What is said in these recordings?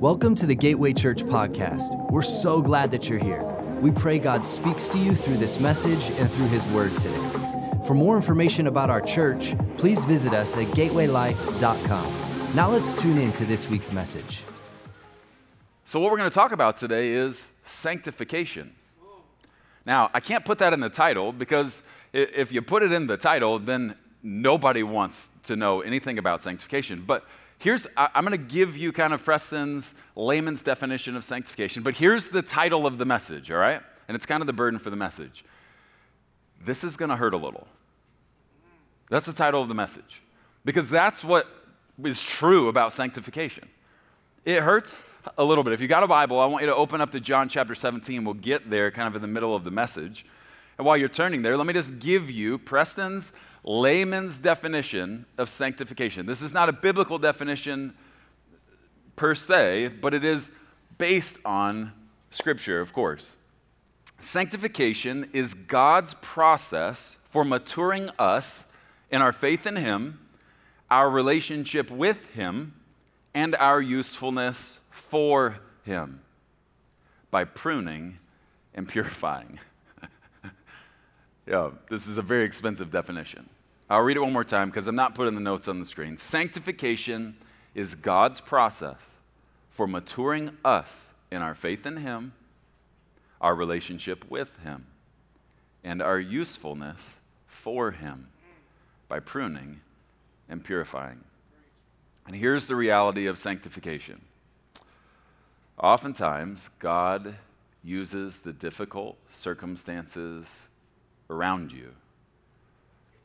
Welcome to the Gateway Church podcast. We're so glad that you're here. We pray God speaks to you through this message and through His Word today. For more information about our church, please visit us at gatewaylife.com. Now let's tune in to this week's message. So, what we're going to talk about today is sanctification. Now, I can't put that in the title because if you put it in the title, then nobody wants to know anything about sanctification. But here's, I'm going to give you kind of Preston's layman's definition of sanctification, but here's the title of the message, all right? And it's kind of the burden for the message. This is going to hurt a little. That's the title of the message. Because that's what is true about sanctification. It hurts a little bit. If you got a Bible, I want you to open up to John chapter 17. We'll get there kind of in the middle of the message. And while you're turning there, let me just give you Preston's layman's definition of sanctification. This is not a biblical definition per se, but it is based on Scripture, of course. Sanctification is God's process for maturing us in our faith in Him, our relationship with Him, and our usefulness for Him by pruning and purifying. yeah, this is a very expensive definition. I'll read it one more time because I'm not putting the notes on the screen. Sanctification is God's process for maturing us in our faith in Him, our relationship with Him, and our usefulness for Him by pruning and purifying. And here's the reality of sanctification oftentimes, God uses the difficult circumstances around you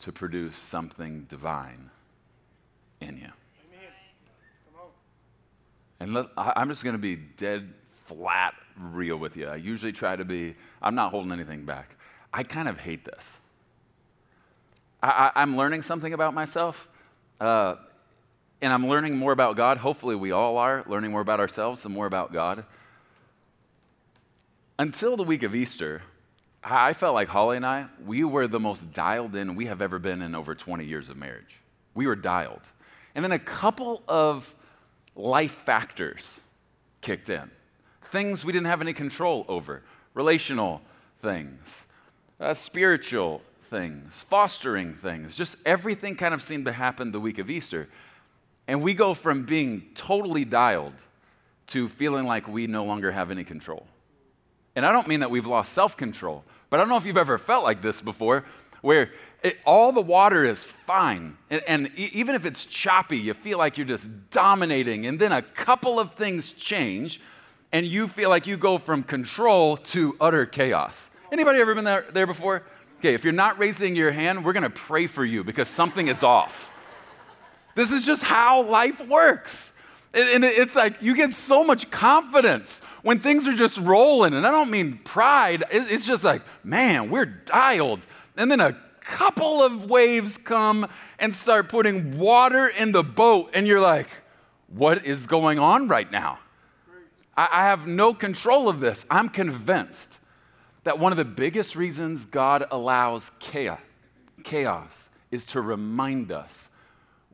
to produce something divine in you. And let, I'm just going to be dead flat real with you. I usually try to be, I'm not holding anything back. I kind of hate this. I, am learning something about myself, uh, and I'm learning more about God. Hopefully, we all are learning more about ourselves and more about God. Until the week of Easter, I felt like Holly and I, we were the most dialed in we have ever been in over 20 years of marriage. We were dialed. And then a couple of life factors kicked in things we didn't have any control over relational things, uh, spiritual things, fostering things. Just everything kind of seemed to happen the week of Easter. And we go from being totally dialed to feeling like we no longer have any control. And I don't mean that we've lost self control, but I don't know if you've ever felt like this before, where it, all the water is fine. And, and even if it's choppy, you feel like you're just dominating. And then a couple of things change, and you feel like you go from control to utter chaos. Anybody ever been there, there before? Okay, if you're not raising your hand, we're gonna pray for you because something is off. This is just how life works. And it's like you get so much confidence when things are just rolling. And I don't mean pride, it's just like, man, we're dialed. And then a couple of waves come and start putting water in the boat, and you're like, what is going on right now? I have no control of this. I'm convinced that one of the biggest reasons God allows chaos, is to remind us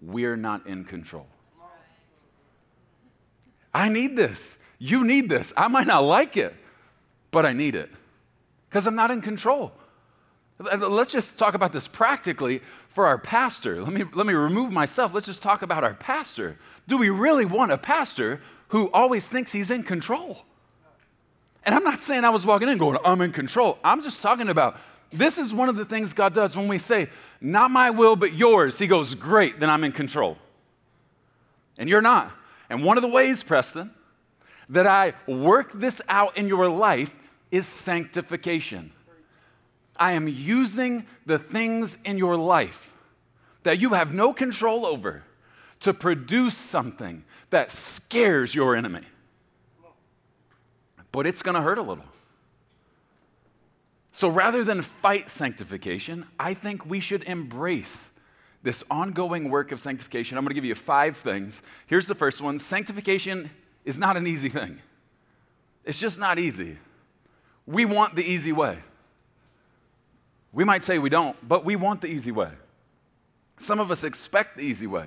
we're not in control. I need this. You need this. I might not like it, but I need it because I'm not in control. Let's just talk about this practically for our pastor. Let me, let me remove myself. Let's just talk about our pastor. Do we really want a pastor who always thinks he's in control? And I'm not saying I was walking in going, I'm in control. I'm just talking about this is one of the things God does when we say, Not my will, but yours. He goes, Great, then I'm in control. And you're not. And one of the ways, Preston, that I work this out in your life is sanctification. I am using the things in your life that you have no control over to produce something that scares your enemy. But it's going to hurt a little. So rather than fight sanctification, I think we should embrace this ongoing work of sanctification. I'm going to give you five things. Here's the first one sanctification is not an easy thing, it's just not easy. We want the easy way. We might say we don't, but we want the easy way. Some of us expect the easy way.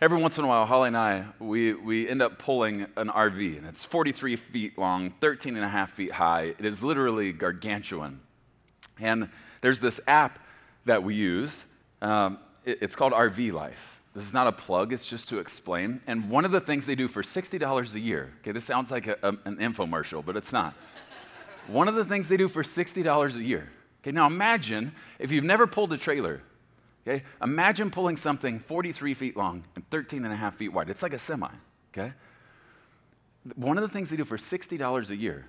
Every once in a while, Holly and I, we, we end up pulling an RV, and it's 43 feet long, 13 and a half feet high. It is literally gargantuan. And there's this app that we use. Um, it, it's called RV Life. This is not a plug, it's just to explain. And one of the things they do for $60 a year, okay, this sounds like a, a, an infomercial, but it's not. one of the things they do for $60 a year, okay, now imagine if you've never pulled a trailer, Okay? Imagine pulling something 43 feet long and 13 and a half feet wide. It's like a semi, okay? One of the things they do for $60 a year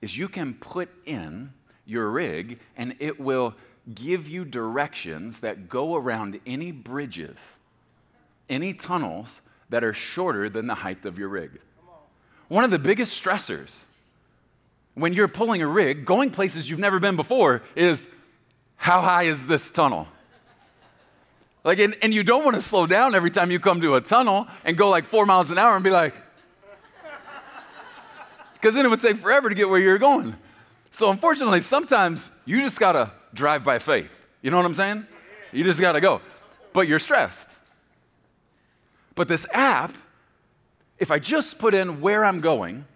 is you can put in your rig and it will give you directions that go around any bridges, any tunnels that are shorter than the height of your rig. One of the biggest stressors when you're pulling a rig, going places you've never been before, is how high is this tunnel? Like, and, and you don't want to slow down every time you come to a tunnel and go like four miles an hour and be like, because then it would take forever to get where you're going. So, unfortunately, sometimes you just got to drive by faith. You know what I'm saying? You just got to go. But you're stressed. But this app, if I just put in where I'm going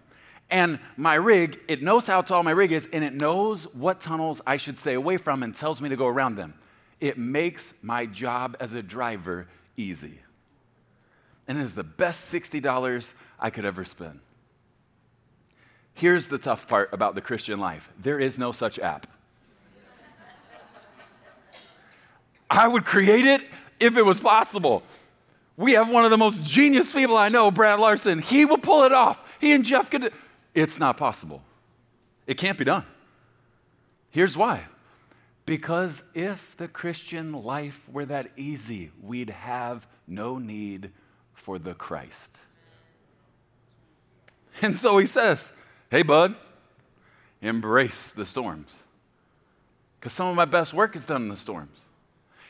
and my rig, it knows how tall my rig is and it knows what tunnels I should stay away from and tells me to go around them it makes my job as a driver easy. And it is the best $60 I could ever spend. Here's the tough part about the Christian life there is no such app. I would create it if it was possible. We have one of the most genius people I know, Brad Larson. He will pull it off. He and Jeff could. It's not possible. It can't be done. Here's why because if the Christian life were that easy, we'd have no need for the Christ. And so he says, Hey, bud, embrace the storms. Because some of my best work is done in the storms.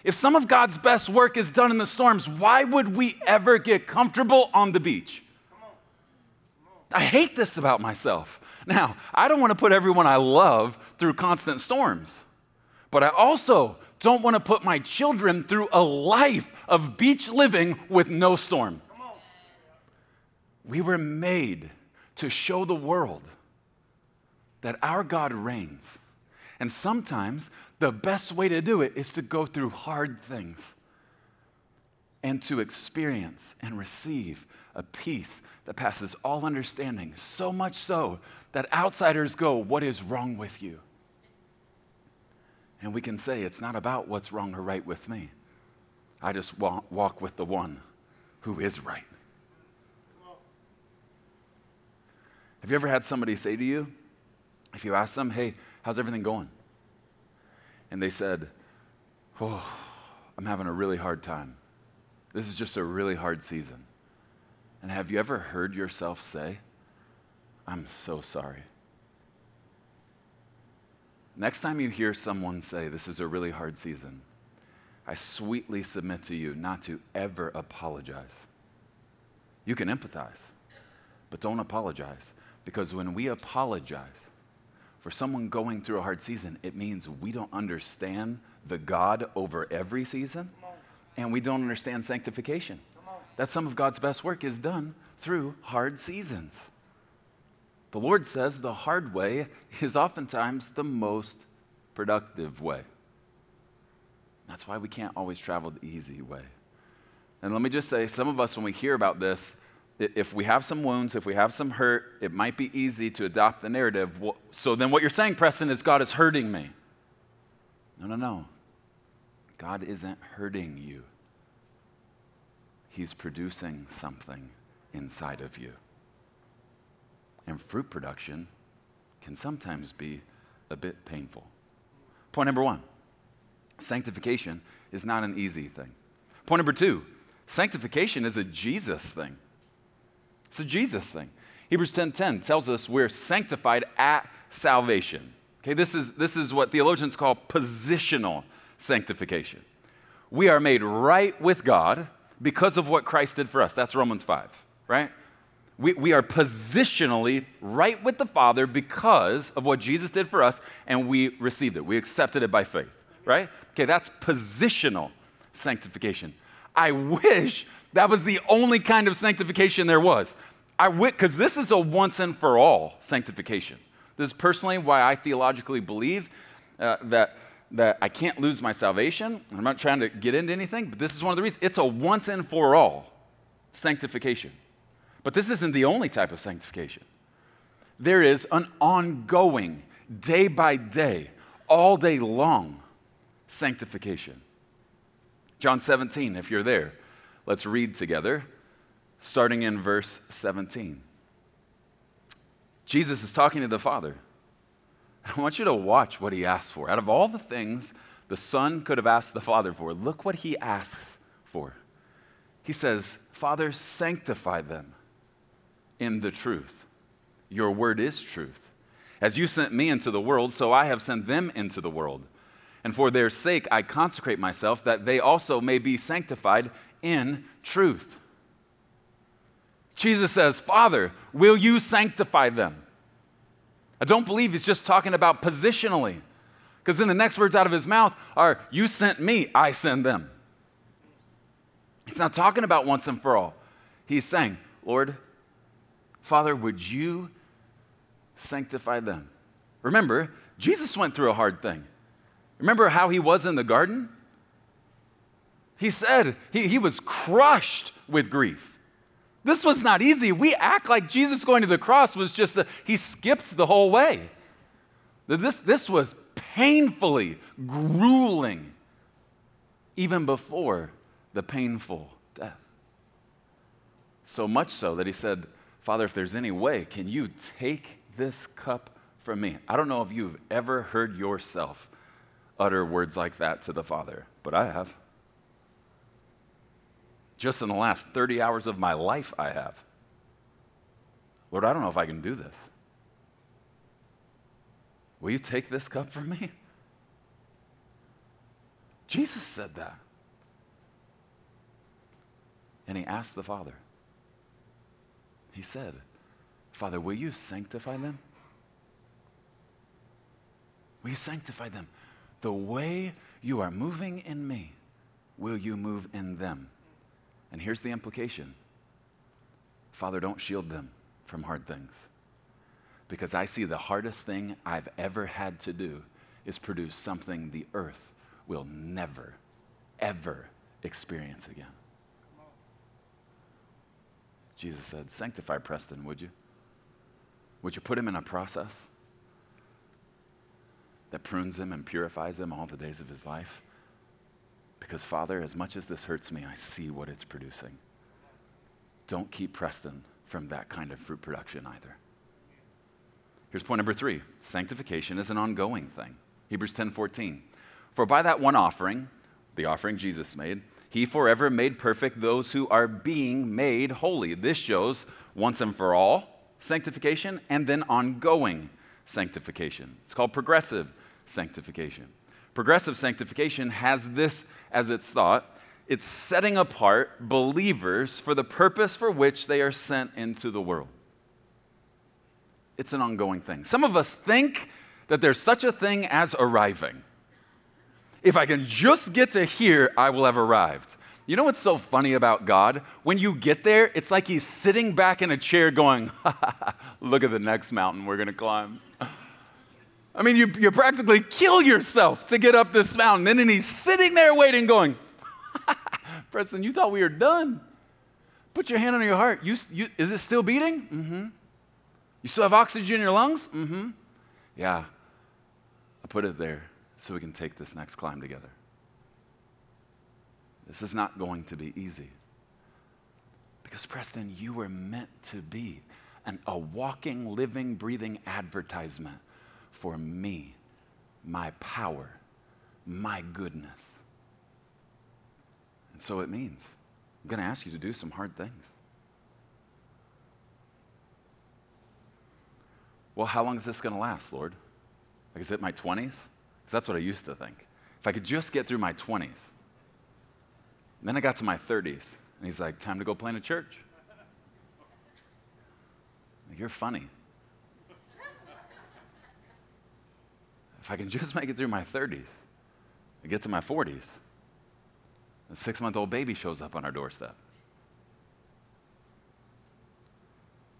If some of God's best work is done in the storms, why would we ever get comfortable on the beach? I hate this about myself. Now, I don't want to put everyone I love through constant storms. But I also don't want to put my children through a life of beach living with no storm. We were made to show the world that our God reigns. And sometimes the best way to do it is to go through hard things and to experience and receive a peace that passes all understanding, so much so that outsiders go, What is wrong with you? And we can say, it's not about what's wrong or right with me. I just walk, with the one who is right. Have you ever had somebody say to you, if you ask them, hey, how's everything going? And they said, oh, I'm having a really hard time. This is just a really hard season. And have you ever heard yourself say, I'm so sorry? Next time you hear someone say, This is a really hard season, I sweetly submit to you not to ever apologize. You can empathize, but don't apologize. Because when we apologize for someone going through a hard season, it means we don't understand the God over every season, and we don't understand sanctification. That some of God's best work is done through hard seasons. The Lord says the hard way is oftentimes the most productive way. That's why we can't always travel the easy way. And let me just say, some of us, when we hear about this, if we have some wounds, if we have some hurt, it might be easy to adopt the narrative. So then what you're saying, Preston, is God is hurting me. No, no, no. God isn't hurting you, He's producing something inside of you and fruit production can sometimes be a bit painful. Point number one sanctification is not an easy thing. Point number two sanctification is a Jesus thing. It's a Jesus thing. Hebrews 10:10 tells us we're sanctified at salvation. Okay, this is, this is what theologians call positional sanctification. We are made right with God because of what Christ did for us. That's Romans 5, right? We, we are positionally right with the Father because of what Jesus did for us, and we received it. We accepted it by faith, right? Okay, that's positional sanctification. I wish That was the only kind of sanctification there was. I because this is a once and for all sanctification. This is personally why I theologically believe uh, that, that I can't lose my salvation. I'm not trying to get into anything, but this is one of the reasons. It's a once and for all sanctification. But this isn't the only type of sanctification. There is an ongoing, day by day, all day long sanctification. John 17, if you're there, let's read together, starting in verse 17. Jesus is talking to the Father. I want you to watch what he asks for. Out of all the things the Son could have asked the Father for, look what he asks for. He says, Father, sanctify them in the truth. Your word is truth. As you sent me into the world, so I have sent them into the world. And for their sake I consecrate myself, that they also may be sanctified in truth. Jesus says, Father, will you sanctify them? I don't believe he's just talking about positionally, because then the next words out of his mouth are, You sent me, I send them. He's not talking about once and for all. He's saying, Lord, Father, would you sanctify them? Remember, Jesus went through a hard thing. Remember how he was in the garden? He said he, he was crushed with grief. This was not easy. We act like Jesus going to the cross was just that he skipped the whole way. This, this was painfully grueling, even before the painful death. So much so that he said, Father, if there's any way, can you take this cup from me? I don't know if you've ever heard yourself utter words like that to the Father, but I have. Just in the last 30 hours of my life, I have. Lord, I don't know if I can do this. Will you take this cup from me? Jesus said that. And he asked the Father. He said, Father, will you sanctify them? Will you sanctify them? The way you are moving in me, will you move in them? And here's the implication Father, don't shield them from hard things. Because I see the hardest thing I've ever had to do is produce something the earth will never, ever experience again. Jesus said, Sanctify Preston, would you? Would you put him in a process that prunes him and purifies him all the days of his life? Because, Father, as much as this hurts me, I see what it's producing. Don't keep Preston from that kind of fruit production either. Here's point number three sanctification is an ongoing thing. Hebrews 10 14. For by that one offering, the offering Jesus made, he forever made perfect those who are being made holy. This shows once and for all sanctification and then ongoing sanctification. It's called progressive sanctification. Progressive sanctification has this as its thought it's setting apart believers for the purpose for which they are sent into the world. It's an ongoing thing. Some of us think that there's such a thing as arriving. If I can just get to here, I will have arrived. You know what's so funny about God? When you get there, it's like He's sitting back in a chair going, Look at the next mountain we're going to climb. I mean, you, you practically kill yourself to get up this mountain. And then he's sitting there waiting, going, Preston, you thought we were done. Put your hand on your heart. You, you, is it still beating? Mm-hmm. You still have oxygen in your lungs? Mm-hmm. Yeah. I put it there so we can take this next climb together. This is not going to be easy. Because, Preston, you were meant to be an, a walking, living, breathing advertisement for me, my power, my goodness. And so it means I'm going to ask you to do some hard things. Well, how long is this going to last, Lord? Like, is it my 20s? Because that's what I used to think. If I could just get through my 20s. then I got to my 30s, and he's like, time to go plant a church. You're funny. if I can just make it through my 30s, I get to my 40s, a six month old baby shows up on our doorstep.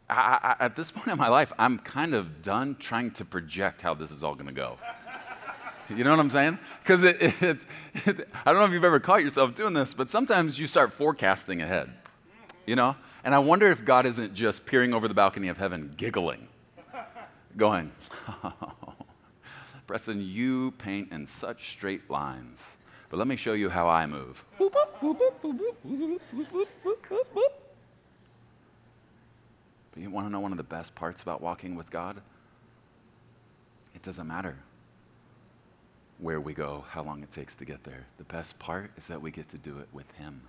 I, I, at this point in my life, I'm kind of done trying to project how this is all going to go. You know what I'm saying? Because it, it, it's, it, I don't know if you've ever caught yourself doing this, but sometimes you start forecasting ahead, you know? And I wonder if God isn't just peering over the balcony of heaven, giggling, going, Preston, you paint in such straight lines, but let me show you how I move. But you want to know one of the best parts about walking with God? It doesn't matter where we go, how long it takes to get there. The best part is that we get to do it with Him.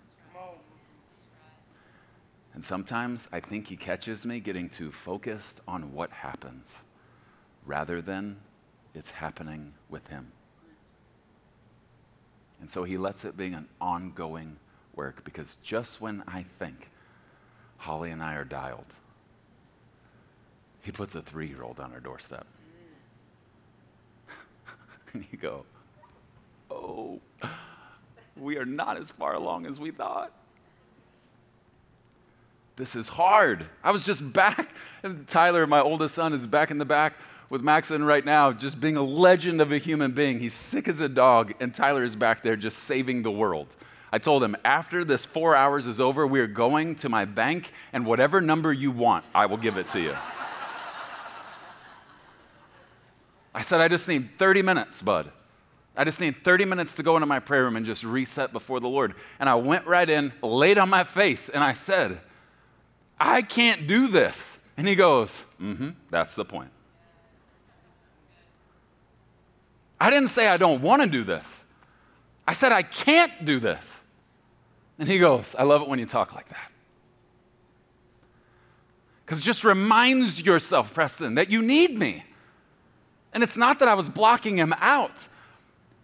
And sometimes I think He catches me getting too focused on what happens rather than it's happening with Him. And so He lets it be an ongoing work because just when I think Holly and I are dialed, he puts a three year old on our doorstep. and you go, Oh, we are not as far along as we thought. This is hard. I was just back, and Tyler, my oldest son, is back in the back with Maxon right now, just being a legend of a human being. He's sick as a dog, and Tyler is back there just saving the world. I told him, after this four hours is over, we are going to my bank, and whatever number you want, I will give it to you. I said, I just need 30 minutes, bud. I just need 30 minutes to go into my prayer room and just reset before the Lord. And I went right in, laid on my face, and I said, I can't do this. And he goes, Mm hmm, that's the point. I didn't say I don't want to do this. I said I can't do this. And he goes, I love it when you talk like that. Because it just reminds yourself, Preston, that you need me. And it's not that I was blocking him out,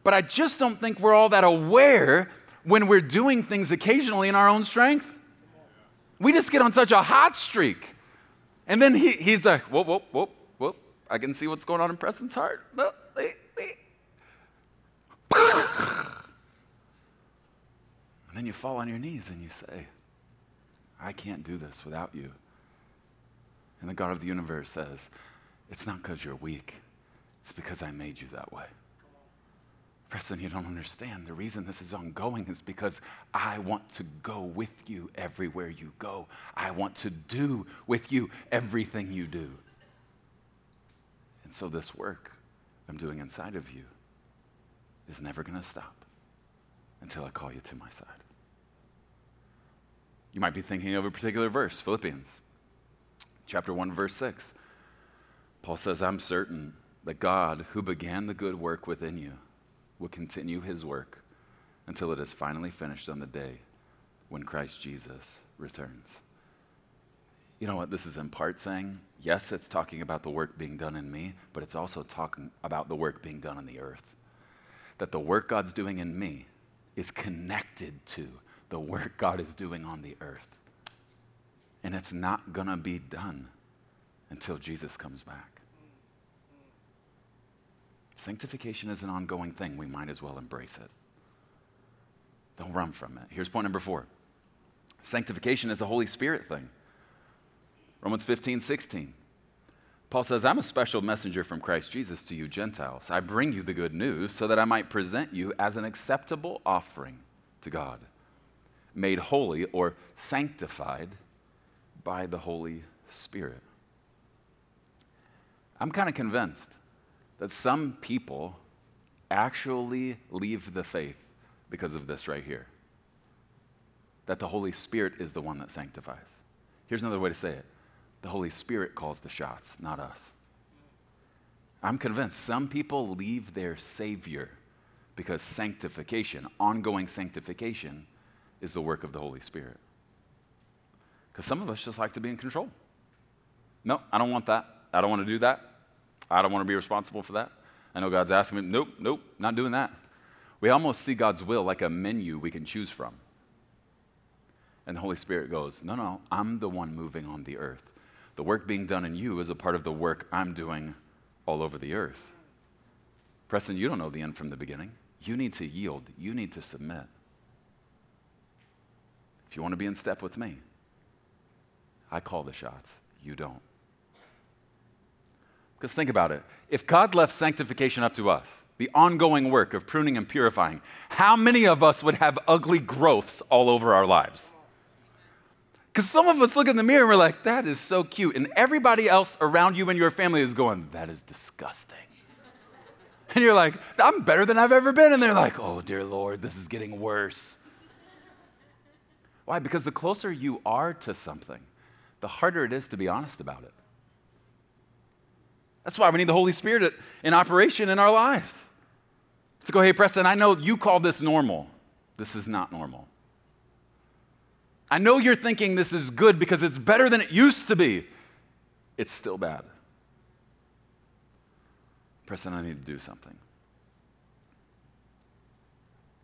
but I just don't think we're all that aware when we're doing things occasionally in our own strength. We just get on such a hot streak. And then he, he's like, whoop, whoop, whoop, whoop. I can see what's going on in Preston's heart. And then you fall on your knees and you say, I can't do this without you. And the God of the universe says, It's not because you're weak, it's because I made you that way. Preston, you don't understand. The reason this is ongoing is because I want to go with you everywhere you go. I want to do with you everything you do. And so, this work I'm doing inside of you is never going to stop until I call you to my side. You might be thinking of a particular verse, Philippians chapter 1, verse 6. Paul says, I'm certain that God, who began the good work within you, will continue his work until it is finally finished on the day when Christ Jesus returns. You know what this is in part saying? Yes, it's talking about the work being done in me, but it's also talking about the work being done on the earth. That the work God's doing in me is connected to the work God is doing on the earth. And it's not going to be done until Jesus comes back. Sanctification is an ongoing thing. We might as well embrace it. Don't run from it. Here's point number four sanctification is a Holy Spirit thing. Romans 15, 16. Paul says, I'm a special messenger from Christ Jesus to you Gentiles. I bring you the good news so that I might present you as an acceptable offering to God, made holy or sanctified by the Holy Spirit. I'm kind of convinced that some people actually leave the faith because of this right here that the Holy Spirit is the one that sanctifies. Here's another way to say it the Holy Spirit calls the shots, not us. I'm convinced some people leave their Savior because sanctification, ongoing sanctification, is the work of the Holy Spirit. Because some of us just like to be in control. No, I don't want that. I don't want to do that. I don't want to be responsible for that. I know God's asking me, nope, nope, not doing that. We almost see God's will like a menu we can choose from. And the Holy Spirit goes, no, no, I'm the one moving on the earth. The work being done in you is a part of the work I'm doing all over the earth. Preston, you don't know the end from the beginning. You need to yield, you need to submit. If you want to be in step with me, I call the shots. you don't. Because think about it if God left sanctification up to us, the ongoing work of pruning and purifying, how many of us would have ugly growths all over our lives? Because some of us look in the mirror and we're like, that is so cute. And everybody else around you and your family is going, that is disgusting. And you're like, I'm better than I've ever been. And they're like, oh, dear Lord, this is getting worse. Why? Because the closer you are to something, the harder it is to be honest about it. That's why we need the Holy Spirit in operation in our lives. To go, hey, Preston, I know you call this normal. This is not normal. I know you're thinking this is good because it's better than it used to be. It's still bad. Preston, I need to do something.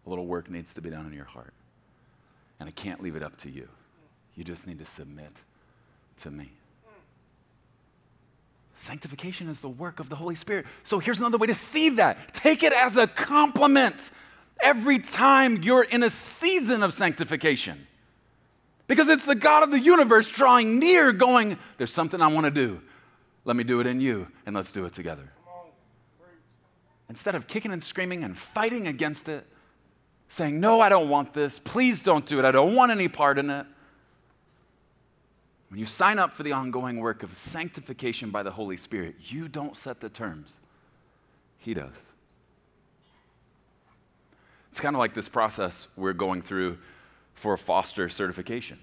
A little work needs to be done in your heart. And I can't leave it up to you. You just need to submit to me. Sanctification is the work of the Holy Spirit. So here's another way to see that take it as a compliment every time you're in a season of sanctification. Because it's the God of the universe drawing near, going, There's something I want to do. Let me do it in you, and let's do it together. Instead of kicking and screaming and fighting against it, saying, No, I don't want this. Please don't do it. I don't want any part in it. When you sign up for the ongoing work of sanctification by the Holy Spirit, you don't set the terms, He does. It's kind of like this process we're going through for a foster certification.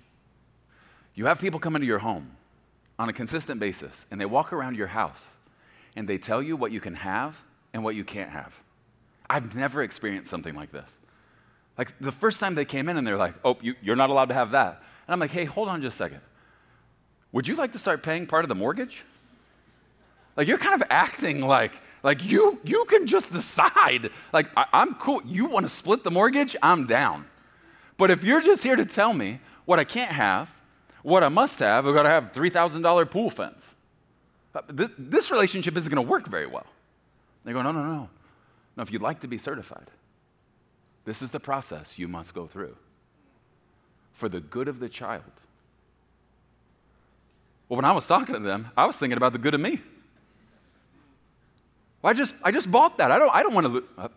You have people come into your home on a consistent basis, and they walk around your house and they tell you what you can have and what you can't have. I've never experienced something like this. Like the first time they came in and they're like, oh, you, are not allowed to have that. And I'm like, hey, hold on just a second. Would you like to start paying part of the mortgage? Like you're kind of acting like like you you can just decide. Like I, I'm cool. You want to split the mortgage? I'm down. But if you're just here to tell me what I can't have, what I must have, I've got to have three thousand dollar pool fence. Uh, this, relationship isn't going to work very well. They go, no, no, no. No, if you'd like to be certified, this is the process you must go through for the good of the child well, when I was talking to them, I was thinking about the good of me. Well, I just, I just bought that. I don't, I don't want to, lo- uh,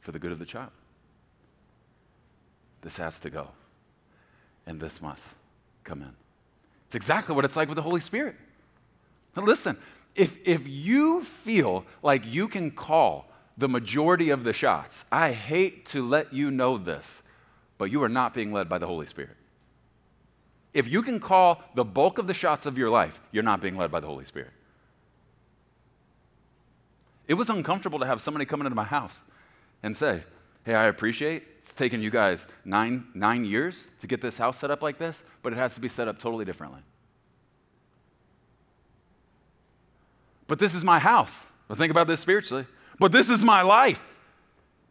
for the good of the child. This has to go, and this must come in. It's exactly what it's like with the Holy Spirit. Now listen, if, if you feel like you can call the majority of the shots, I hate to let you know this, but you are not being led by the Holy Spirit. If you can call the bulk of the shots of your life, you're not being led by the Holy Spirit. It was uncomfortable to have somebody come into my house and say, Hey, I appreciate it's taken you guys nine, nine years to get this house set up like this, but it has to be set up totally differently. But this is my house. But think about this spiritually. But this is my life.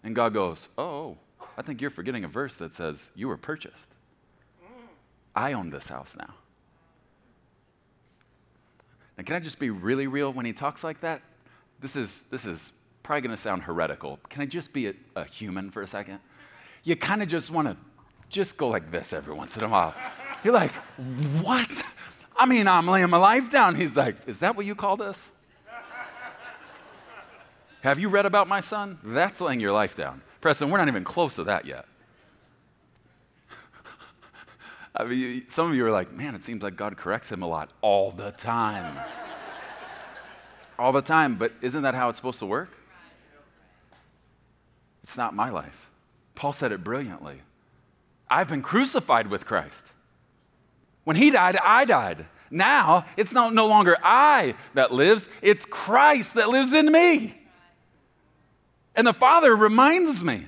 And God goes, Oh, I think you're forgetting a verse that says you were purchased. I own this house now. And can I just be really real when he talks like that? This is, this is probably going to sound heretical. Can I just be a, a human for a second? You kind of just want to just go like this every once in a while. You're like, what? I mean, I'm laying my life down. He's like, is that what you call this? Have you read about my son? That's laying your life down. Preston, we're not even close to that yet. I mean, some of you are like, man, it seems like God corrects him a lot all the time. all the time, but isn't that how it's supposed to work? It's not my life. Paul said it brilliantly. I've been crucified with Christ. When he died, I died. Now it's not, no longer I that lives, it's Christ that lives in me. And the Father reminds me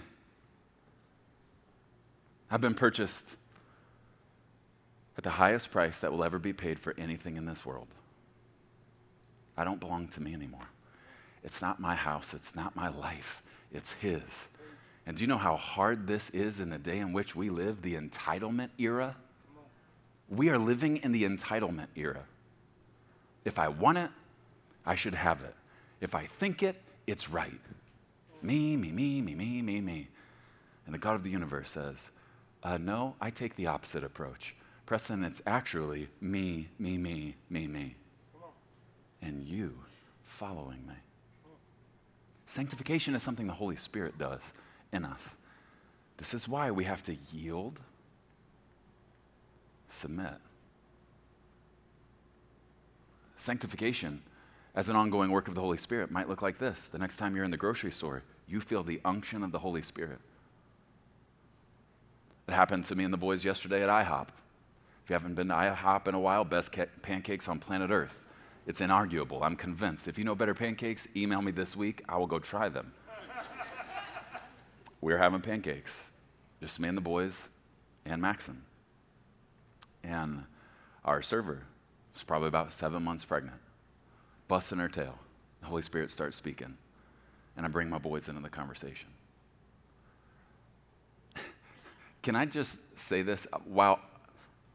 I've been purchased at the highest price that will ever be paid for anything in this world. I don't belong to me anymore. It's not my house, it's not my life, it's His. And do you know how hard this is in the day in which we live, the entitlement era? We are living in the entitlement era. If I want it, I should have it. If I think it, it's right. Me, me, me, me, me, me, me. And the God of the universe says, uh, No, I take the opposite approach. Preston, it's actually me, me, me, me, me. And you following me. Sanctification is something the Holy Spirit does in us. This is why we have to yield, submit. Sanctification, as an ongoing work of the Holy Spirit, might look like this. The next time you're in the grocery store, you feel the unction of the Holy Spirit. It happened to me and the boys yesterday at IHOP. If you haven't been to IHOP in a while, best pancakes on planet Earth. It's inarguable. I'm convinced. If you know better pancakes, email me this week. I will go try them. we are having pancakes, just me and the boys and Maxon. And our server was probably about seven months pregnant, busting her tail. The Holy Spirit starts speaking, and I bring my boys into the conversation. Can I just say this? While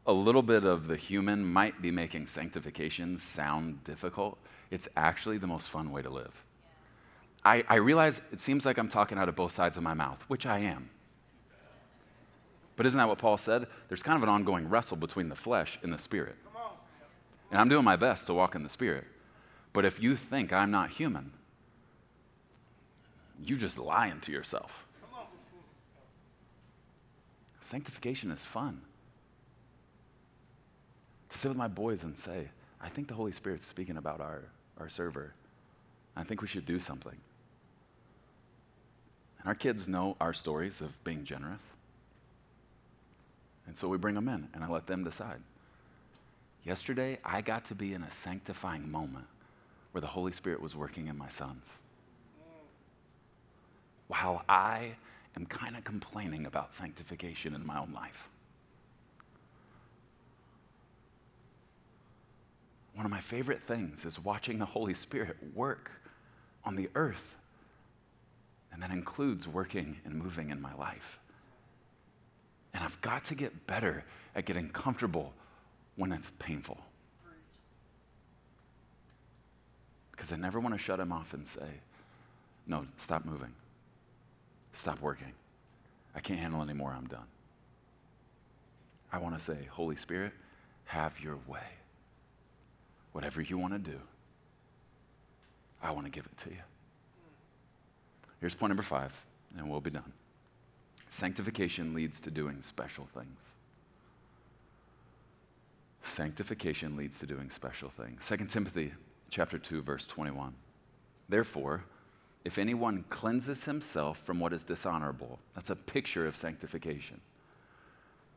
a little bit of the human might be making sanctification sound difficult, it's actually the most fun way to live. I, I realize it seems like I'm talking out of both sides of my mouth, which I am. But isn't that what Paul said? There's kind of an ongoing wrestle between the flesh and the spirit. And I'm doing my best to walk in the spirit. But if you think I'm not human, you just lying to yourself. Sanctification is fun to sit with my boys and say, I think the Holy Spirit's speaking about our, our server. I think we should do something. And our kids know our stories of being generous. And so we bring them in and I let them decide. Yesterday, I got to be in a sanctifying moment where the Holy Spirit was working in my sons. While I am kind of complaining about sanctification in my own life. One of my favorite things is watching the Holy Spirit work on the earth. And that includes working and moving in my life. And I've got to get better at getting comfortable when it's painful. Because I never want to shut him off and say, no, stop moving. Stop working. I can't handle anymore. I'm done. I want to say, Holy Spirit, have your way. Whatever you want to do, I want to give it to you. Here's point number five, and we'll be done. Sanctification leads to doing special things. Sanctification leads to doing special things. 2 Timothy chapter 2 verse 21. Therefore, if anyone cleanses himself from what is dishonorable, that's a picture of sanctification.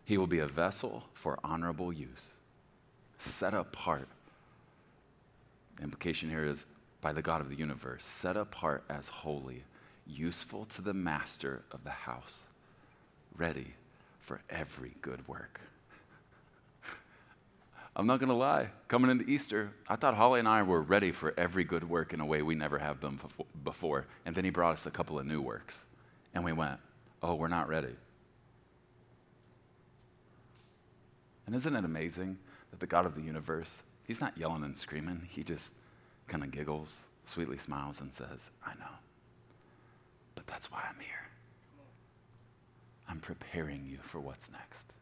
He will be a vessel for honorable use, set apart implication here is by the God of the universe, set apart as holy, useful to the master of the house, ready for every good work. I'm not going to lie. Coming into Easter, I thought Holly and I were ready for every good work in a way we never have been before. And then he brought us a couple of new works. And we went, oh, we're not ready. And isn't it amazing that the God of the universe He's not yelling and screaming. He just kind of giggles, sweetly smiles, and says, I know. But that's why I'm here. I'm preparing you for what's next.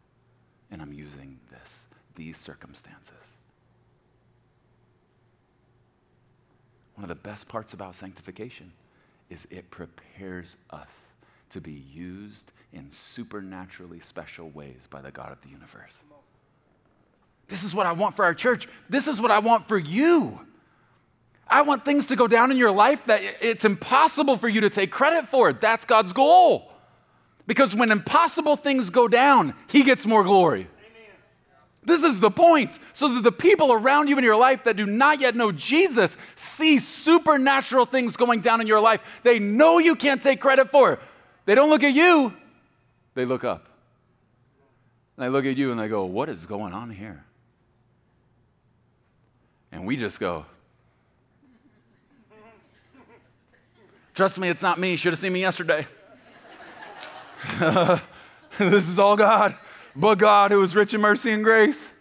And I'm using this, these circumstances. One of the best parts about sanctification is it prepares us to be used in supernaturally special ways by the God of the universe. This is what I want for our church. This is what I want for you. I want things to go down in your life that it's impossible for you to take credit for. That's God's goal. Because when impossible things go down, He gets more glory. This is the point. So that the people around you in your life that do not yet know Jesus see supernatural things going down in your life. They know you can't take credit for. They don't look at you, they look up. And they look at you and they go, What is going on here? And we just go, Trust me, it's not me. Should have seen me yesterday. this is all God, but God who is rich in mercy and grace.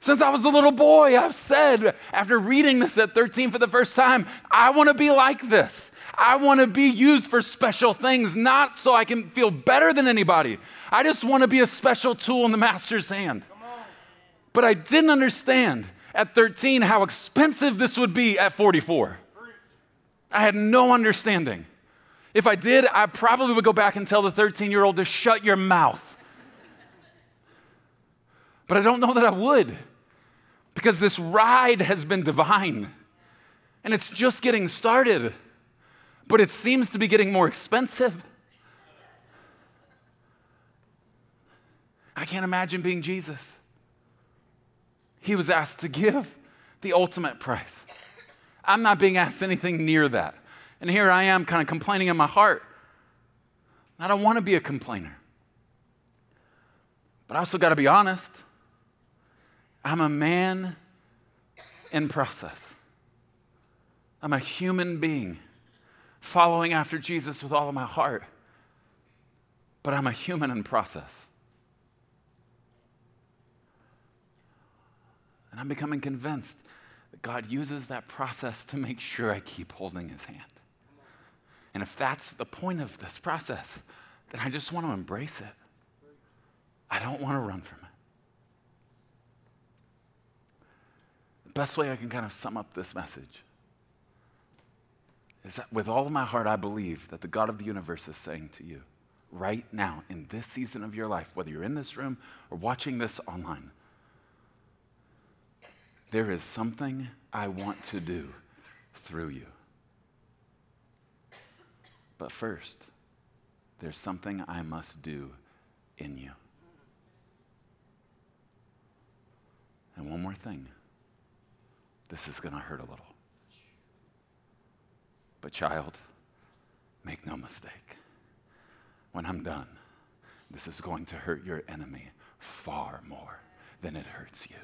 Since I was a little boy, I've said, after reading this at 13 for the first time, I want to be like this. I want to be used for special things, not so I can feel better than anybody. I just want to be a special tool in the master's hand. But I didn't understand at 13 how expensive this would be at 44. I had no understanding. If I did, I probably would go back and tell the 13 year old to shut your mouth. But I don't know that I would because this ride has been divine and it's just getting started, but it seems to be getting more expensive. I can't imagine being Jesus. He was asked to give the ultimate price. I'm not being asked anything near that. And here I am kind of complaining in my heart. I don't want to be a complainer. But I also got to be honest. I'm a man in process. I'm a human being following after Jesus with all of my heart. But I'm a human in process. And I'm becoming convinced that God uses that process to make sure I keep holding his hand. And if that's the point of this process, then I just want to embrace it. I don't want to run from it. The best way I can kind of sum up this message is that with all of my heart, I believe that the God of the universe is saying to you, right now, in this season of your life, whether you're in this room or watching this online, there is something I want to do through you. But first, there's something I must do in you. And one more thing this is going to hurt a little. But, child, make no mistake. When I'm done, this is going to hurt your enemy far more than it hurts you.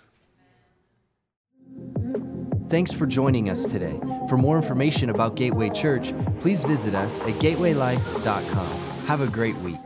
Thanks for joining us today. For more information about Gateway Church, please visit us at gatewaylife.com. Have a great week.